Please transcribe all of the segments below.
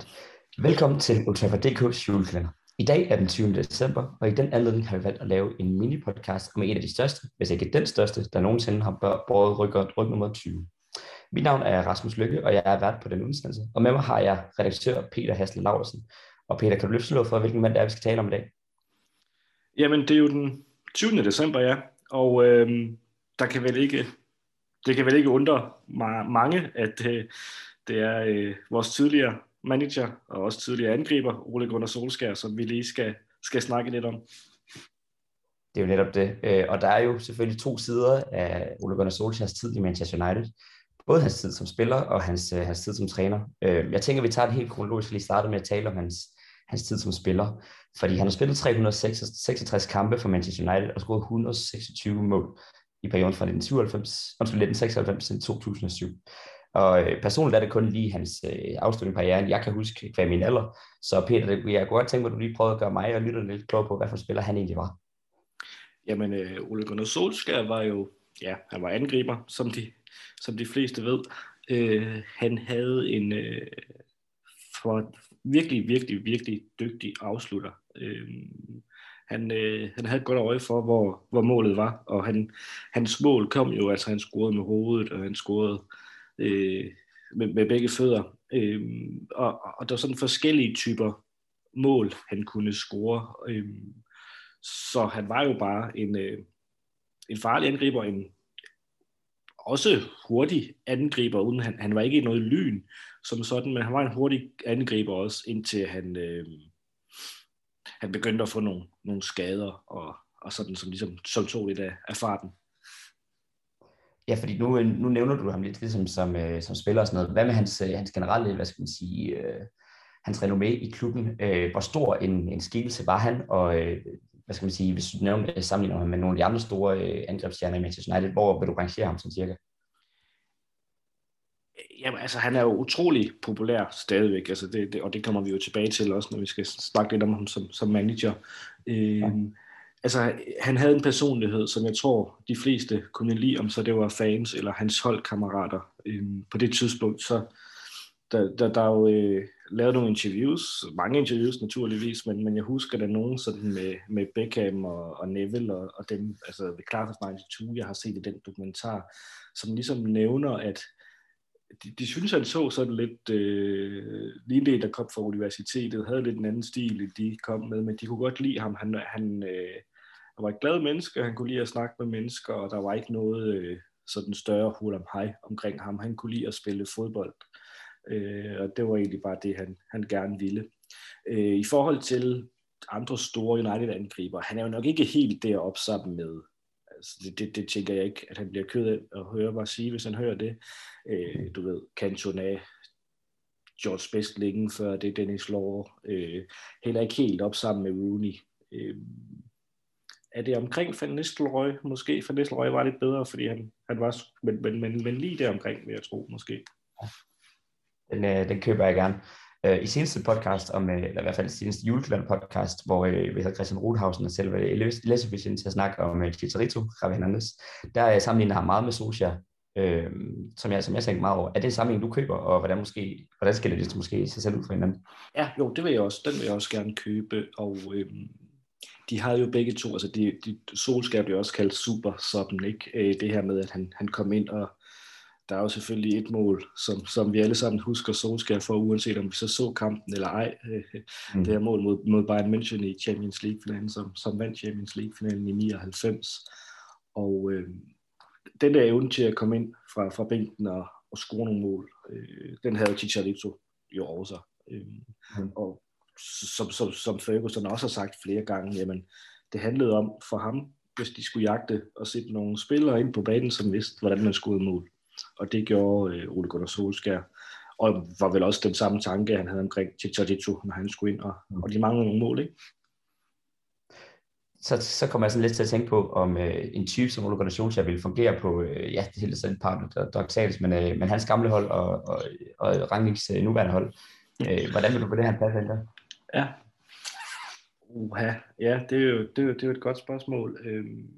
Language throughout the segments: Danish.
Godt. Velkommen til Ultrafor.dk's julekalender. I dag er den 20. december, og i den anledning har vi valgt at lave en mini-podcast om en af de største, hvis ikke den største, der nogensinde har båret rykker ryg nummer 20. Mit navn er Rasmus Lykke, og jeg er vært på den udsendelse. Og med mig har jeg redaktør Peter Hasle Laursen. Og Peter, kan du løfte slå for, hvilken mand det er, vi skal tale om i dag? Jamen, det er jo den 20. december, ja. Og øhm, der kan vel ikke, det kan vel ikke undre mig, mange, at øh, det er øh, vores tidligere manager og også tidligere angriber, Ole Gunnar Solskjaer, som vi lige skal, skal snakke lidt om. Det er jo netop det. Øh, og der er jo selvfølgelig to sider af Ole Gunnar Solskjærs tid i Manchester United. Både hans tid som spiller og hans, øh, hans tid som træner. Øh, jeg tænker, vi tager det helt kronologisk lige starter med at tale om hans, hans tid som spiller. Fordi han har spillet 366 kampe for Manchester United og scoret 126 mål i perioden fra 1997, 1996 til 2007. Og øh, personligt er det kun lige hans øh, afslutning på karrieren, jeg kan huske hvad min alder. Så Peter, det, jeg kunne godt tænke mig, at du lige prøvede at gøre mig og lytterne lidt klogere på, hvad for spiller han egentlig var. Jamen, øh, Ole Gunnar Solskjaer var jo, ja, han var angriber, som de, som de fleste ved. Øh, han havde en øh, for virkelig, virkelig, virkelig dygtig afslutter. Øh, han, øh, han havde et godt øje for, hvor, hvor målet var, og han, hans mål kom jo, altså han scorede med hovedet, og han scorede øh, Øh, med, med begge fødder. Øh, og, og der var sådan forskellige typer mål, han kunne score. Øh, så han var jo bare en, øh, en farlig angriber, en også hurtig angriber, uden han, han var ikke noget lyn som sådan, men han var en hurtig angriber også, indtil han, øh, han begyndte at få nogle, nogle skader, og, og sådan, som ligesom som tog lidt af, af farten. Ja, fordi nu, nu nævner du ham lidt ligesom som, øh, som spiller og sådan noget. Hvad med hans, øh, hans generelle, hvad skal man sige, øh, hans renommé i klubben? Øh, hvor stor en, en skikkelse var han, og øh, hvad skal man sige, hvis du nævner, øh, sammenligner ham med nogle af de andre store øh, angrebsstjerner i Manchester United, hvor vil du rangere ham som cirka? Jamen, altså, han er jo utrolig populær stadigvæk, altså det, det, og det kommer vi jo tilbage til også, når vi skal snakke lidt om ham som, som manager. Øh, ja altså, han havde en personlighed, som jeg tror, de fleste kunne lide, om så det var fans eller hans holdkammerater. øh, på det tidspunkt, så der, der, der er jo øh, lavet nogle interviews, mange interviews naturligvis, men, men jeg husker der nogen sådan med, med Beckham og, og Neville og, og dem, altså The Class of 92, jeg har set i den dokumentar, som ligesom nævner, at de, de synes, han så sådan lidt øh, lige det, der kom fra universitetet, havde lidt en anden stil, de kom med, men de kunne godt lide ham. Han, han, øh, han var et glad menneske, han kunne lide at snakke med mennesker, og der var ikke noget øh, sådan større hul om hej omkring ham. Han kunne lide at spille fodbold, øh, og det var egentlig bare det, han, han gerne ville. Øh, I forhold til andre store United-angriber, han er jo nok ikke helt deroppe sammen med altså det, det, det tænker jeg ikke, at han bliver ked af at høre mig sige, hvis han hører det. Øh, du ved, Cantona, George Best længe før det, Dennis Law, øh, heller ikke helt op sammen med Rooney. Øh, er det omkring Van Nistelrooy? Måske Van Nistelrooy var lidt bedre, fordi han, han var, men, men, men, men lige der omkring, vil jeg tro, måske. Den, øh, den køber jeg gerne. Øh, I seneste podcast, om, øh, eller i hvert fald seneste julekalender podcast, hvor øh, vi havde Christian Rothausen og selv Elizabeth til at snakke om øh, Chicharito, Javi Hernandez, der øh, sammenligner ham meget med Socia, øh, som, jeg, som jeg tænker meget over. Er det en sammenligning, du køber, og hvordan, måske, hvordan skal det måske sig selv ud for hinanden? Ja, jo, det vil jeg også, den vil jeg også gerne købe, og øh, de har jo begge to, altså de, de, Solskjaer bliver også kaldt super sådan, ikke? Øh, det her med, at han, han kom ind, og der er jo selvfølgelig et mål, som, som vi alle sammen husker Solskjaer for, uanset om vi så så kampen eller ej. Mm. Det her mål mod, mod Bayern München i Champions League-finalen, som, som vandt Champions League-finalen i 99. Og øh, den der evne til at komme ind fra, fra bænken og, og score nogle mål, øh, den havde Chicharito jo over sig. Øh, mm. Og som, som, som Ferguson også har sagt flere gange, jamen, det handlede om for ham, hvis de skulle jagte og sætte nogle spillere ind på banen, som vidste, hvordan man skulle mål. Og det gjorde øh, Ole Gunnar Solskjaer. Og var vel også den samme tanke, han havde omkring Chicharito, når han skulle ind, og, og de manglede nogle mål, ikke? så, så kommer jeg sådan lidt til at tænke på, om øh, en type som Ole Gunnar Solskjaer ville fungere på, øh, ja, det er helt sådan et par paradoxalt, men, øh, men hans gamle hold og, og, og Rangnicks øh, nuværende hold. Øh, hvordan vil du på det her plads, der? Ja. Uha. Ja, det er, jo, det, er jo, det er jo et godt spørgsmål. Øhm...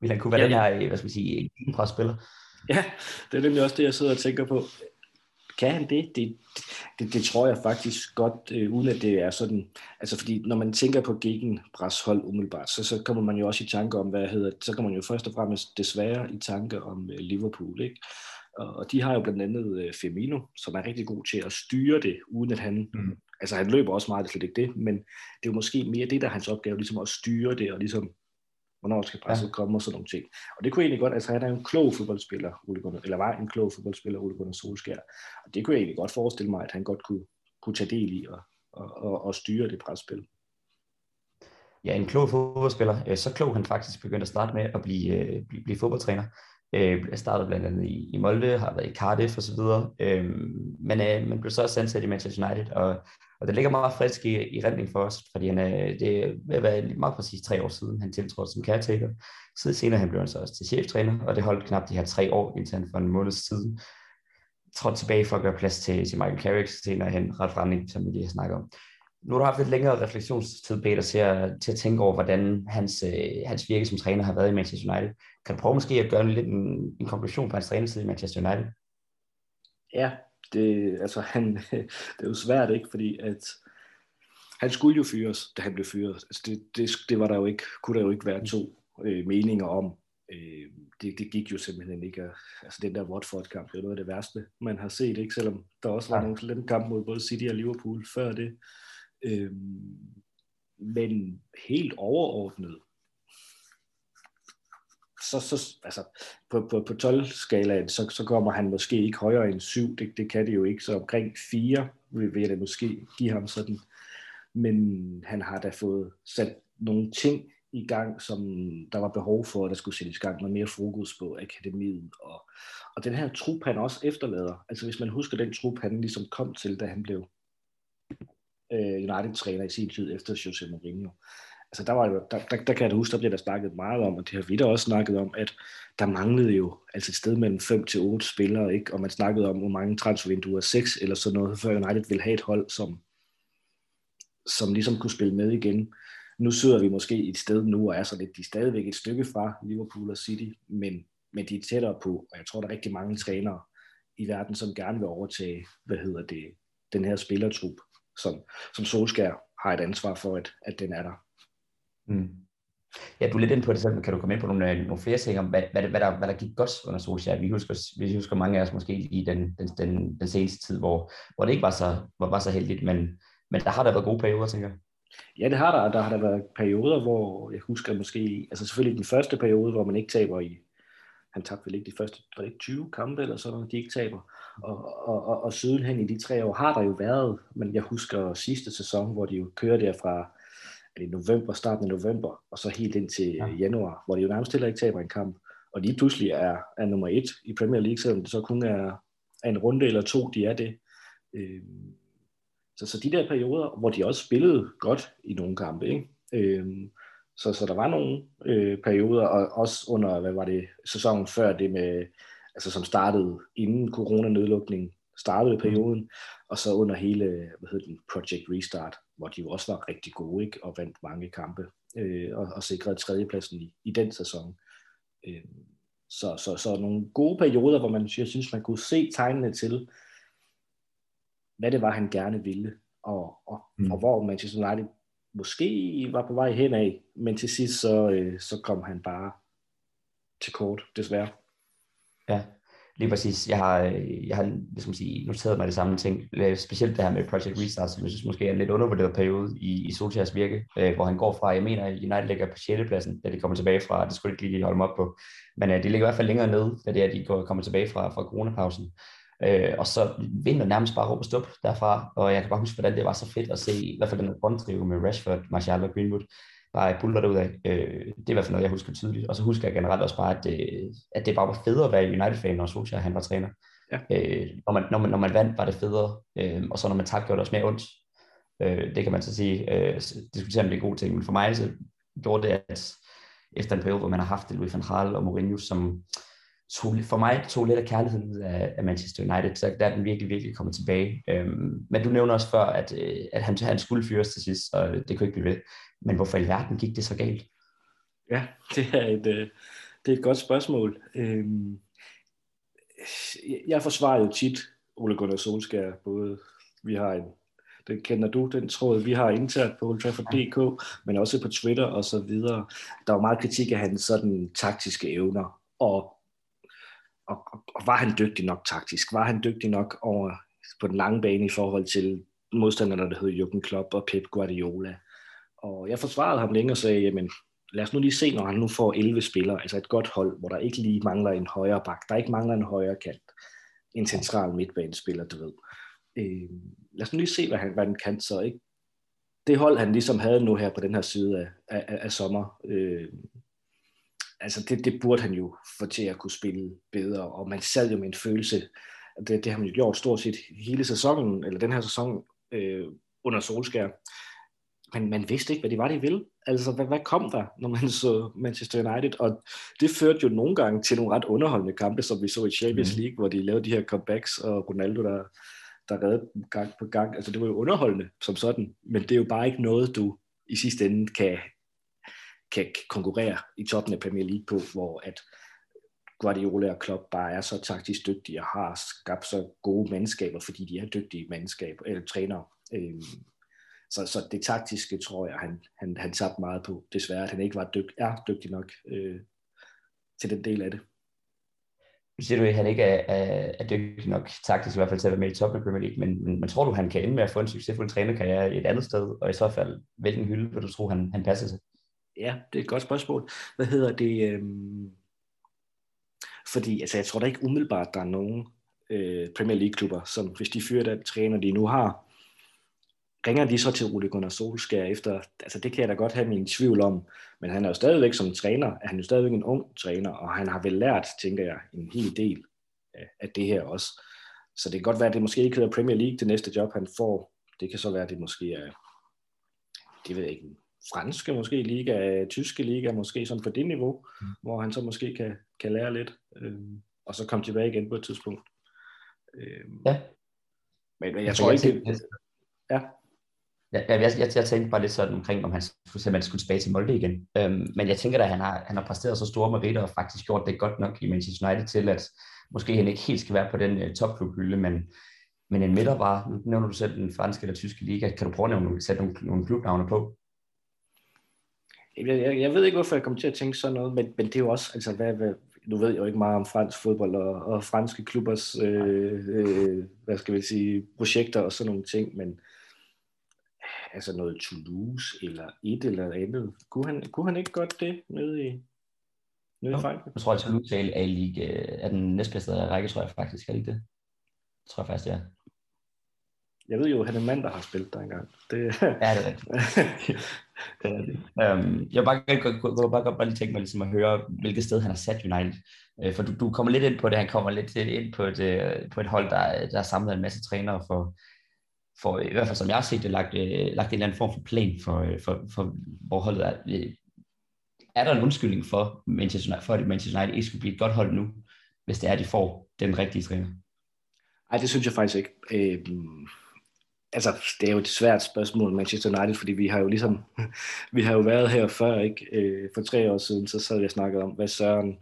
Vil han kunne være ja, den her, hvad skal man sige, spiller? Ja, det er nemlig også det, jeg sidder og tænker på. kan han det? Det, det, det tror jeg faktisk godt, øh, uden at det er sådan, altså fordi når man tænker på hold umiddelbart, så, så kommer man jo også i tanke om, hvad hedder, så kommer man jo først og fremmest desværre i tanke om øh, Liverpool, ikke? Og de har jo blandt andet øh, Firmino, som er rigtig god til at styre det, uden at han, mm. altså han løber også meget, det er slet ikke det, men det er jo måske mere det, der er hans opgave, ligesom at styre det, og ligesom hvornår skal presset ja. komme og sådan nogle ting. Og det kunne egentlig godt, altså han er en klog fodboldspiller, Ole Gunnar, eller var en klog fodboldspiller, Ole Gunnar Solskjaer. Og det kunne jeg egentlig godt forestille mig, at han godt kunne, kunne tage del i og, og, og, og styre det presspil. Ja, en klog fodboldspiller. Øh, så klog han faktisk begyndte at starte med at blive, øh, blive, blive fodboldtræner. Øh, jeg startede blandt andet i, i Molde, har været i Cardiff osv., øhm, øh, men øh, man blev så også ansat i Manchester United, og, og det ligger meget frisk i, i rendning for os, fordi han, øh, det vil være meget præcis tre år siden, han tiltrådte som caretaker. Siden senere han blev han så også til cheftræner, og det holdt knap de her tre år, indtil han for en måneds tid trådte tilbage for at gøre plads til, til Michael Carrick senere hen, ret fremning, som vi lige har snakket om nu har du haft lidt længere refleksionstid, Peter, til at, til at tænke over, hvordan hans, øh, hans virke som træner har været i Manchester United. Kan du prøve måske at gøre en, lidt en, en konklusion på hans trænertid i Manchester United? Ja, det, altså han, det er jo svært, ikke? Fordi at han skulle jo fyres, da han blev fyret. Altså det, det, det var der jo ikke, kunne der jo ikke være to øh, meninger om. Øh, det, det gik jo simpelthen ikke. Altså den der Watford-kamp, det er noget af det værste, man har set, ikke? Selvom der også var ja. nogle slemme kampe mod både City og Liverpool før det. Øh, men helt overordnet, så, så altså, på, på, på 12-skalaen, så, så kommer han måske ikke højere end 7, det, det kan det jo ikke, så omkring 4 vil, vil jeg da måske give ham sådan, men han har da fået sat nogle ting i gang, som der var behov for, at der skulle sættes i gang noget mere fokus på akademiet, og, og den her trup, han også efterlader, altså hvis man husker den trup, han ligesom kom til, da han blev øh, United-træner i sin tid efter Jose Mourinho. Altså der, var, der, der, der kan jeg da huske, der blev der snakket meget om, og det har vi da også snakket om, at der manglede jo altså et sted mellem 5 til 8 spillere, ikke? og man snakkede om, hvor mange transfervinduer, 6 eller sådan noget, før United ville have et hold, som, som ligesom kunne spille med igen. Nu sidder vi måske et sted nu, og er så lidt, de er stadigvæk et stykke fra Liverpool og City, men, men de er tættere på, og jeg tror, der er rigtig mange trænere i verden, som gerne vil overtage, hvad hedder det, den her spillertrup som, som Solskær har et ansvar for, at, at den er der. Mm. Ja, du er lidt ind på det selv, kan du komme ind på nogle, øh, nogle flere ting om, hvad, hvad, hvad, der, hvad der gik godt under Solskjaer? Vi husker, vi husker mange af os måske i den, den, den, den seneste tid, hvor, hvor det ikke var så, var, var så heldigt, men, men der har der været gode perioder, tænker jeg. Ja, det har der. Der har der været perioder, hvor jeg husker måske, altså selvfølgelig den første periode, hvor man ikke taber i, han tabte vel ikke de første, var det ikke 20 kampe eller sådan noget, de ikke taber. Og, og, og, og sidenhen i de tre år har der jo været, men jeg husker sidste sæson, hvor de jo kører derfra er det november, starten af november, og så helt ind til ja. januar, hvor de jo nærmest heller ikke taber en kamp. Og lige pludselig er, er nummer et i Premier League, selvom det så kun er, er en runde eller to, de er det. Øhm, så, så de der perioder, hvor de også spillede godt i nogle kampe, ikke? Øhm, så, så der var nogle øh, perioder, og også under, hvad var det, sæsonen før det med, altså som startede inden coronanedlukningen, startede mm. perioden, og så under hele, hvad hedder den, Project Restart, hvor de jo også var rigtig gode, ikke, og vandt mange kampe, øh, og, og sikrede tredjepladsen i, i den sæson. Øh, så, så, så nogle gode perioder, hvor man, jeg synes, man kunne se tegnene til, hvad det var, han gerne ville, og, og, mm. og hvor Manchester United måske var på vej hen af, men til sidst så, øh, så kom han bare til kort, desværre. Ja, lige præcis. Jeg har, øh, jeg har ligesom sige, noteret mig det samme ting. Øh, specielt det her med Project Restart, som jeg synes måske er en lidt undervurderet periode i, i Solskjaers virke, øh, hvor han går fra, jeg mener, United ligger på 6. pladsen, da de kommer tilbage fra, det skulle ikke lige holde mig op på, men øh, de ligger i hvert fald længere nede, da det er, de går, kommer tilbage fra, fra coronapausen. Øh, og så vinder nærmest bare råb og stop derfra, og jeg kan bare huske, hvordan det var så fedt at se, i hvert fald den fronttrio med Rashford, Martial og Greenwood, bare buller derud af. Øh, det er i hvert fald noget, jeg husker tydeligt. Og så husker jeg generelt også bare, at det, at det bare var federe at være United-fan, når Solskjaer han var træner. Ja. Øh, når, man, når, man, når man vandt, var det federe, øh, og så når man tabte, gjorde det også mere ondt. Øh, det kan man så sige, øh, diskutere om det er gode ting, men for mig så gjorde det, at efter en periode, hvor man har haft det, Louis van Gaal og Mourinho, som tog, for mig tog lidt af kærligheden ud af, af Manchester United, så der er den virkelig, virkelig kommet tilbage. Øhm, men du nævner også før, at, øh, at han, han skulle fyres til sidst, og det kunne ikke blive ved. Men hvorfor i verden gik det så galt? Ja, det er et, øh, det er et godt spørgsmål. Øhm, jeg forsvarer jo tit Ole Gunnar Solskjaer, både vi har en, den kender du, den tråd, vi har internt på Ultrafor.dk, men også på Twitter og så videre. Der var meget kritik af hans sådan taktiske evner, og, og, og var han dygtig nok taktisk? Var han dygtig nok over på den lange bane i forhold til modstanderne, der hed Jürgen Klopp og Pep Guardiola? Og jeg forsvarede ham længe og sagde, jamen lad os nu lige se, når han nu får 11 spillere, altså et godt hold, hvor der ikke lige mangler en højre bak, der ikke mangler en højre kant, en central midtbanespiller, du ved. Øh, lad os nu lige se, hvad han, hvad han kan så, ikke? Det hold, han ligesom havde nu her på den her side af, af, af sommer, øh, altså det, det burde han jo få til at kunne spille bedre, og man sad jo med en følelse, det, det har man jo gjort stort set hele sæsonen, eller den her sæson, øh, under solskær, men man vidste ikke, hvad det var, de ville. Altså, hvad, hvad kom der, når man så Manchester United? Og det førte jo nogle gange til nogle ret underholdende kampe, som vi så i Champions mm. League, hvor de lavede de her comebacks, og Ronaldo, der, der redde gang på gang. Altså, det var jo underholdende som sådan, men det er jo bare ikke noget, du i sidste ende kan, kan konkurrere i toppen af Premier League på, hvor at Guardiola og Klopp bare er så taktisk dygtige og har skabt så gode mandskaber, fordi de er dygtige mandskaber, eller trænere. Øhm, så, så det taktiske tror jeg, han, han, han tabte meget på. Desværre, at han ikke var dygt, er dygtig nok øh, til den del af det. Nu siger du, at han ikke er, er, er dygtig nok taktisk, i hvert fald til at være med i toppen af Premier League, men, men, men tror du, han kan ende med at få en succesfuld trænerkarriere et andet sted, og i så fald, hvilken hylde vil du tro, han, han passer til? Ja, det er et godt spørgsmål. Hvad hedder det? Øhm... Fordi altså, jeg tror da ikke umiddelbart, der er nogen øh, Premier League-klubber, som hvis de fyrer den træner, de nu har, ringer de så til Ole Gunnar Solskjaer efter, altså det kan jeg da godt have min tvivl om, men han er jo stadigvæk som træner, er han jo stadigvæk en ung træner, og han har vel lært, tænker jeg, en hel del af, af det her også. Så det kan godt være, at det måske ikke hedder Premier League det næste job, han får. Det kan så være, at det måske er, det ved jeg ikke, franske måske liga, tyske liga, måske sådan på det niveau, mm. hvor han så måske kan, kan lære lidt, øh, og så komme tilbage igen på et tidspunkt. Øh, ja. Men, men jeg tror ikke, det, ja. Ja, jeg, jeg, jeg tænkte bare lidt sådan omkring, om han skulle, simpelthen skulle tilbage til Molde igen. Øhm, men jeg tænker da, at han har, han har præsteret så store meritter og faktisk gjort det godt nok i Manchester United til, at måske han ikke helt skal være på den uh, topklubhylde, men, men en midtervar, nu nævner du selv den franske eller tyske liga, kan du prøve at nævne, sætte nogle, nogle klubnavne på? Jeg, jeg, jeg ved ikke, hvorfor jeg kommer til at tænke sådan noget, men, men det er jo også, altså hvad, hvad, nu ved jeg jo ikke meget om fransk fodbold og, og franske klubbers, øh, øh, hvad skal vi sige, projekter og sådan nogle ting, men altså noget Toulouse eller et eller andet. Kunne han, kunne han ikke godt det nede i, nede i Frankrig? Jeg tror, at Toulouse er, er, liga, er den næstbedste række, tror jeg faktisk. Er det ikke det? Jeg tror jeg faktisk, det er. Jeg ved jo, at han er mand, der har spillet der engang. Det... Ja, det er rigtigt. det er det. Um, øhm, jeg bare, jeg, jeg, bare, bare lige tænke mig ligesom at høre, hvilket sted han har sat United. Uh, for du, du kommer lidt ind på det, han kommer lidt ind på et, uh, på et hold, der, der har samlet en masse trænere for, for i hvert fald som jeg har set det, lagt, øh, lagt en eller anden form for plan for, øh, for, for hvor holdet er. Øh, er der en undskyldning for, Manchester United, for at Manchester United ikke skulle blive et godt hold nu, hvis det er, at de får den rigtige træner? Nej, det synes jeg faktisk ikke. Øh, altså, det er jo et svært spørgsmål, Manchester United, fordi vi har jo ligesom, vi har jo været her før, ikke? Øh, for tre år siden, så sad vi og snakkede om, hvad Søren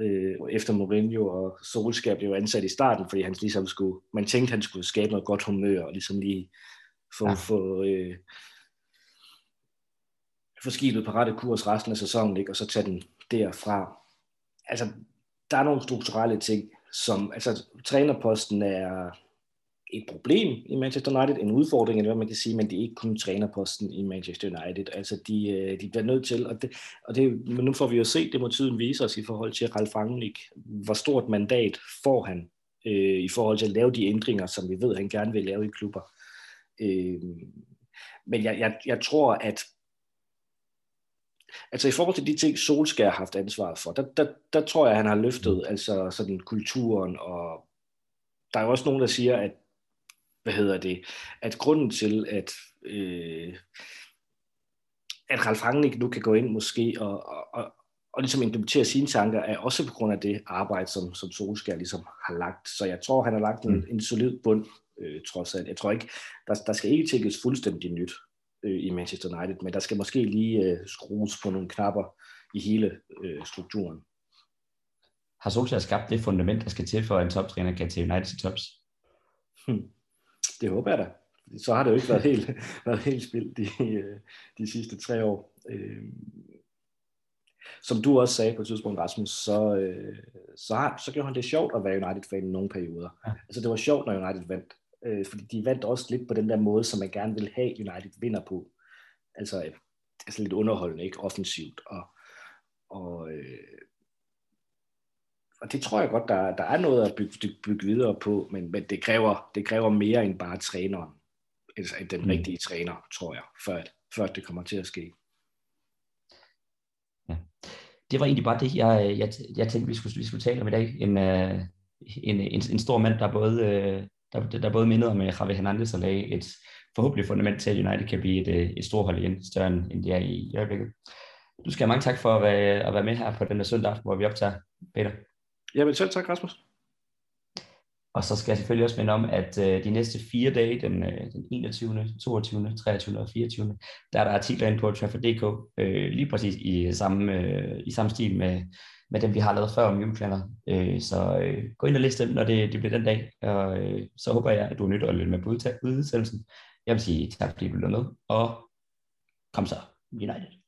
øh, efter Mourinho og Solskjaer blev ansat i starten, fordi han ligesom skulle, man tænkte, han skulle skabe noget godt humør, og ligesom lige få, ja. få, øh, få skibet på rette kurs resten af sæsonen, ikke? og så tage den derfra. Altså, der er nogle strukturelle ting, som, altså, trænerposten er, et problem i Manchester United, en udfordring, eller hvad man kan sige, men det er ikke kun trænerposten i Manchester United. Altså, de, øh, de bliver nødt til, og, det, og det, men nu får vi jo se, det må tiden vise os i forhold til Ralf Rangnick. Hvor stort mandat får han øh, i forhold til at lave de ændringer, som vi ved, han gerne vil lave i klubber. Øh, men jeg, jeg, jeg tror, at Altså i forhold til de ting, Solskjaer har haft ansvaret for, der, der, der tror jeg, han har løftet altså sådan kulturen, og der er jo også nogen, der siger, at hvad hedder det, at grunden til, at, øh, at Ralf Rangnick nu kan gå ind måske og, og, og, og ligesom implementere sine tanker, er også på grund af det arbejde, som, som Solskjaer ligesom har lagt. Så jeg tror, han har lagt en, mm. en solid bund, øh, trods alt. Jeg tror ikke, der, der skal ikke tænkes fuldstændig nyt øh, i Manchester United, men der skal måske lige øh, skrues på nogle knapper i hele øh, strukturen. Har Solskjaer skabt det fundament, der skal til for, at en toptræner kan til United til tops? Hmm. Det håber jeg da. Så har det jo ikke været helt, været helt spildt de, de sidste tre år. Øh, som du også sagde på et tidspunkt, Rasmus, så, øh, så, har, så gjorde han det sjovt at være United-fan i nogle perioder. Ja. Altså det var sjovt, når United vandt. Øh, fordi de vandt også lidt på den der måde, som man gerne vil have United vinder på. Altså, altså lidt underholdende, ikke offensivt. Og, og, øh, og det tror jeg godt, der, der er noget at bygge, bygge videre på, men, men det, kræver, det kræver mere end bare træneren. Altså den mm. rigtige træner, tror jeg, før, før det kommer til at ske det var egentlig bare det, jeg, jeg, jeg tænkte, vi skulle, vi skulle tale om i dag. En, uh, en, en, en stor mand, der både, uh, der, der både mindede om uh, Javi Hernandez og lagde et forhåbentlig fundament til, at United kan blive et, et stort hold igen, større end, det er i, i øjeblikket. Du skal have mange tak for at være, at være med her på den der søndag aften, hvor vi optager, Peter. Jamen selv tak, Rasmus. Og så skal jeg selvfølgelig også minde om, at øh, de næste fire dage, den, øh, den 21., 22., 23. og 24., der er der artikler inde på Trafford.dk, øh, lige præcis i samme, øh, i samme stil med, med dem, vi har lavet før om juleplaner. Øh, så øh, gå ind og læs dem, når det, det bliver den dag, og øh, så håber jeg, at du er nyt at lytte med på udsendelsen. Jeg vil sige tak, fordi du lytter med, og kom så, United.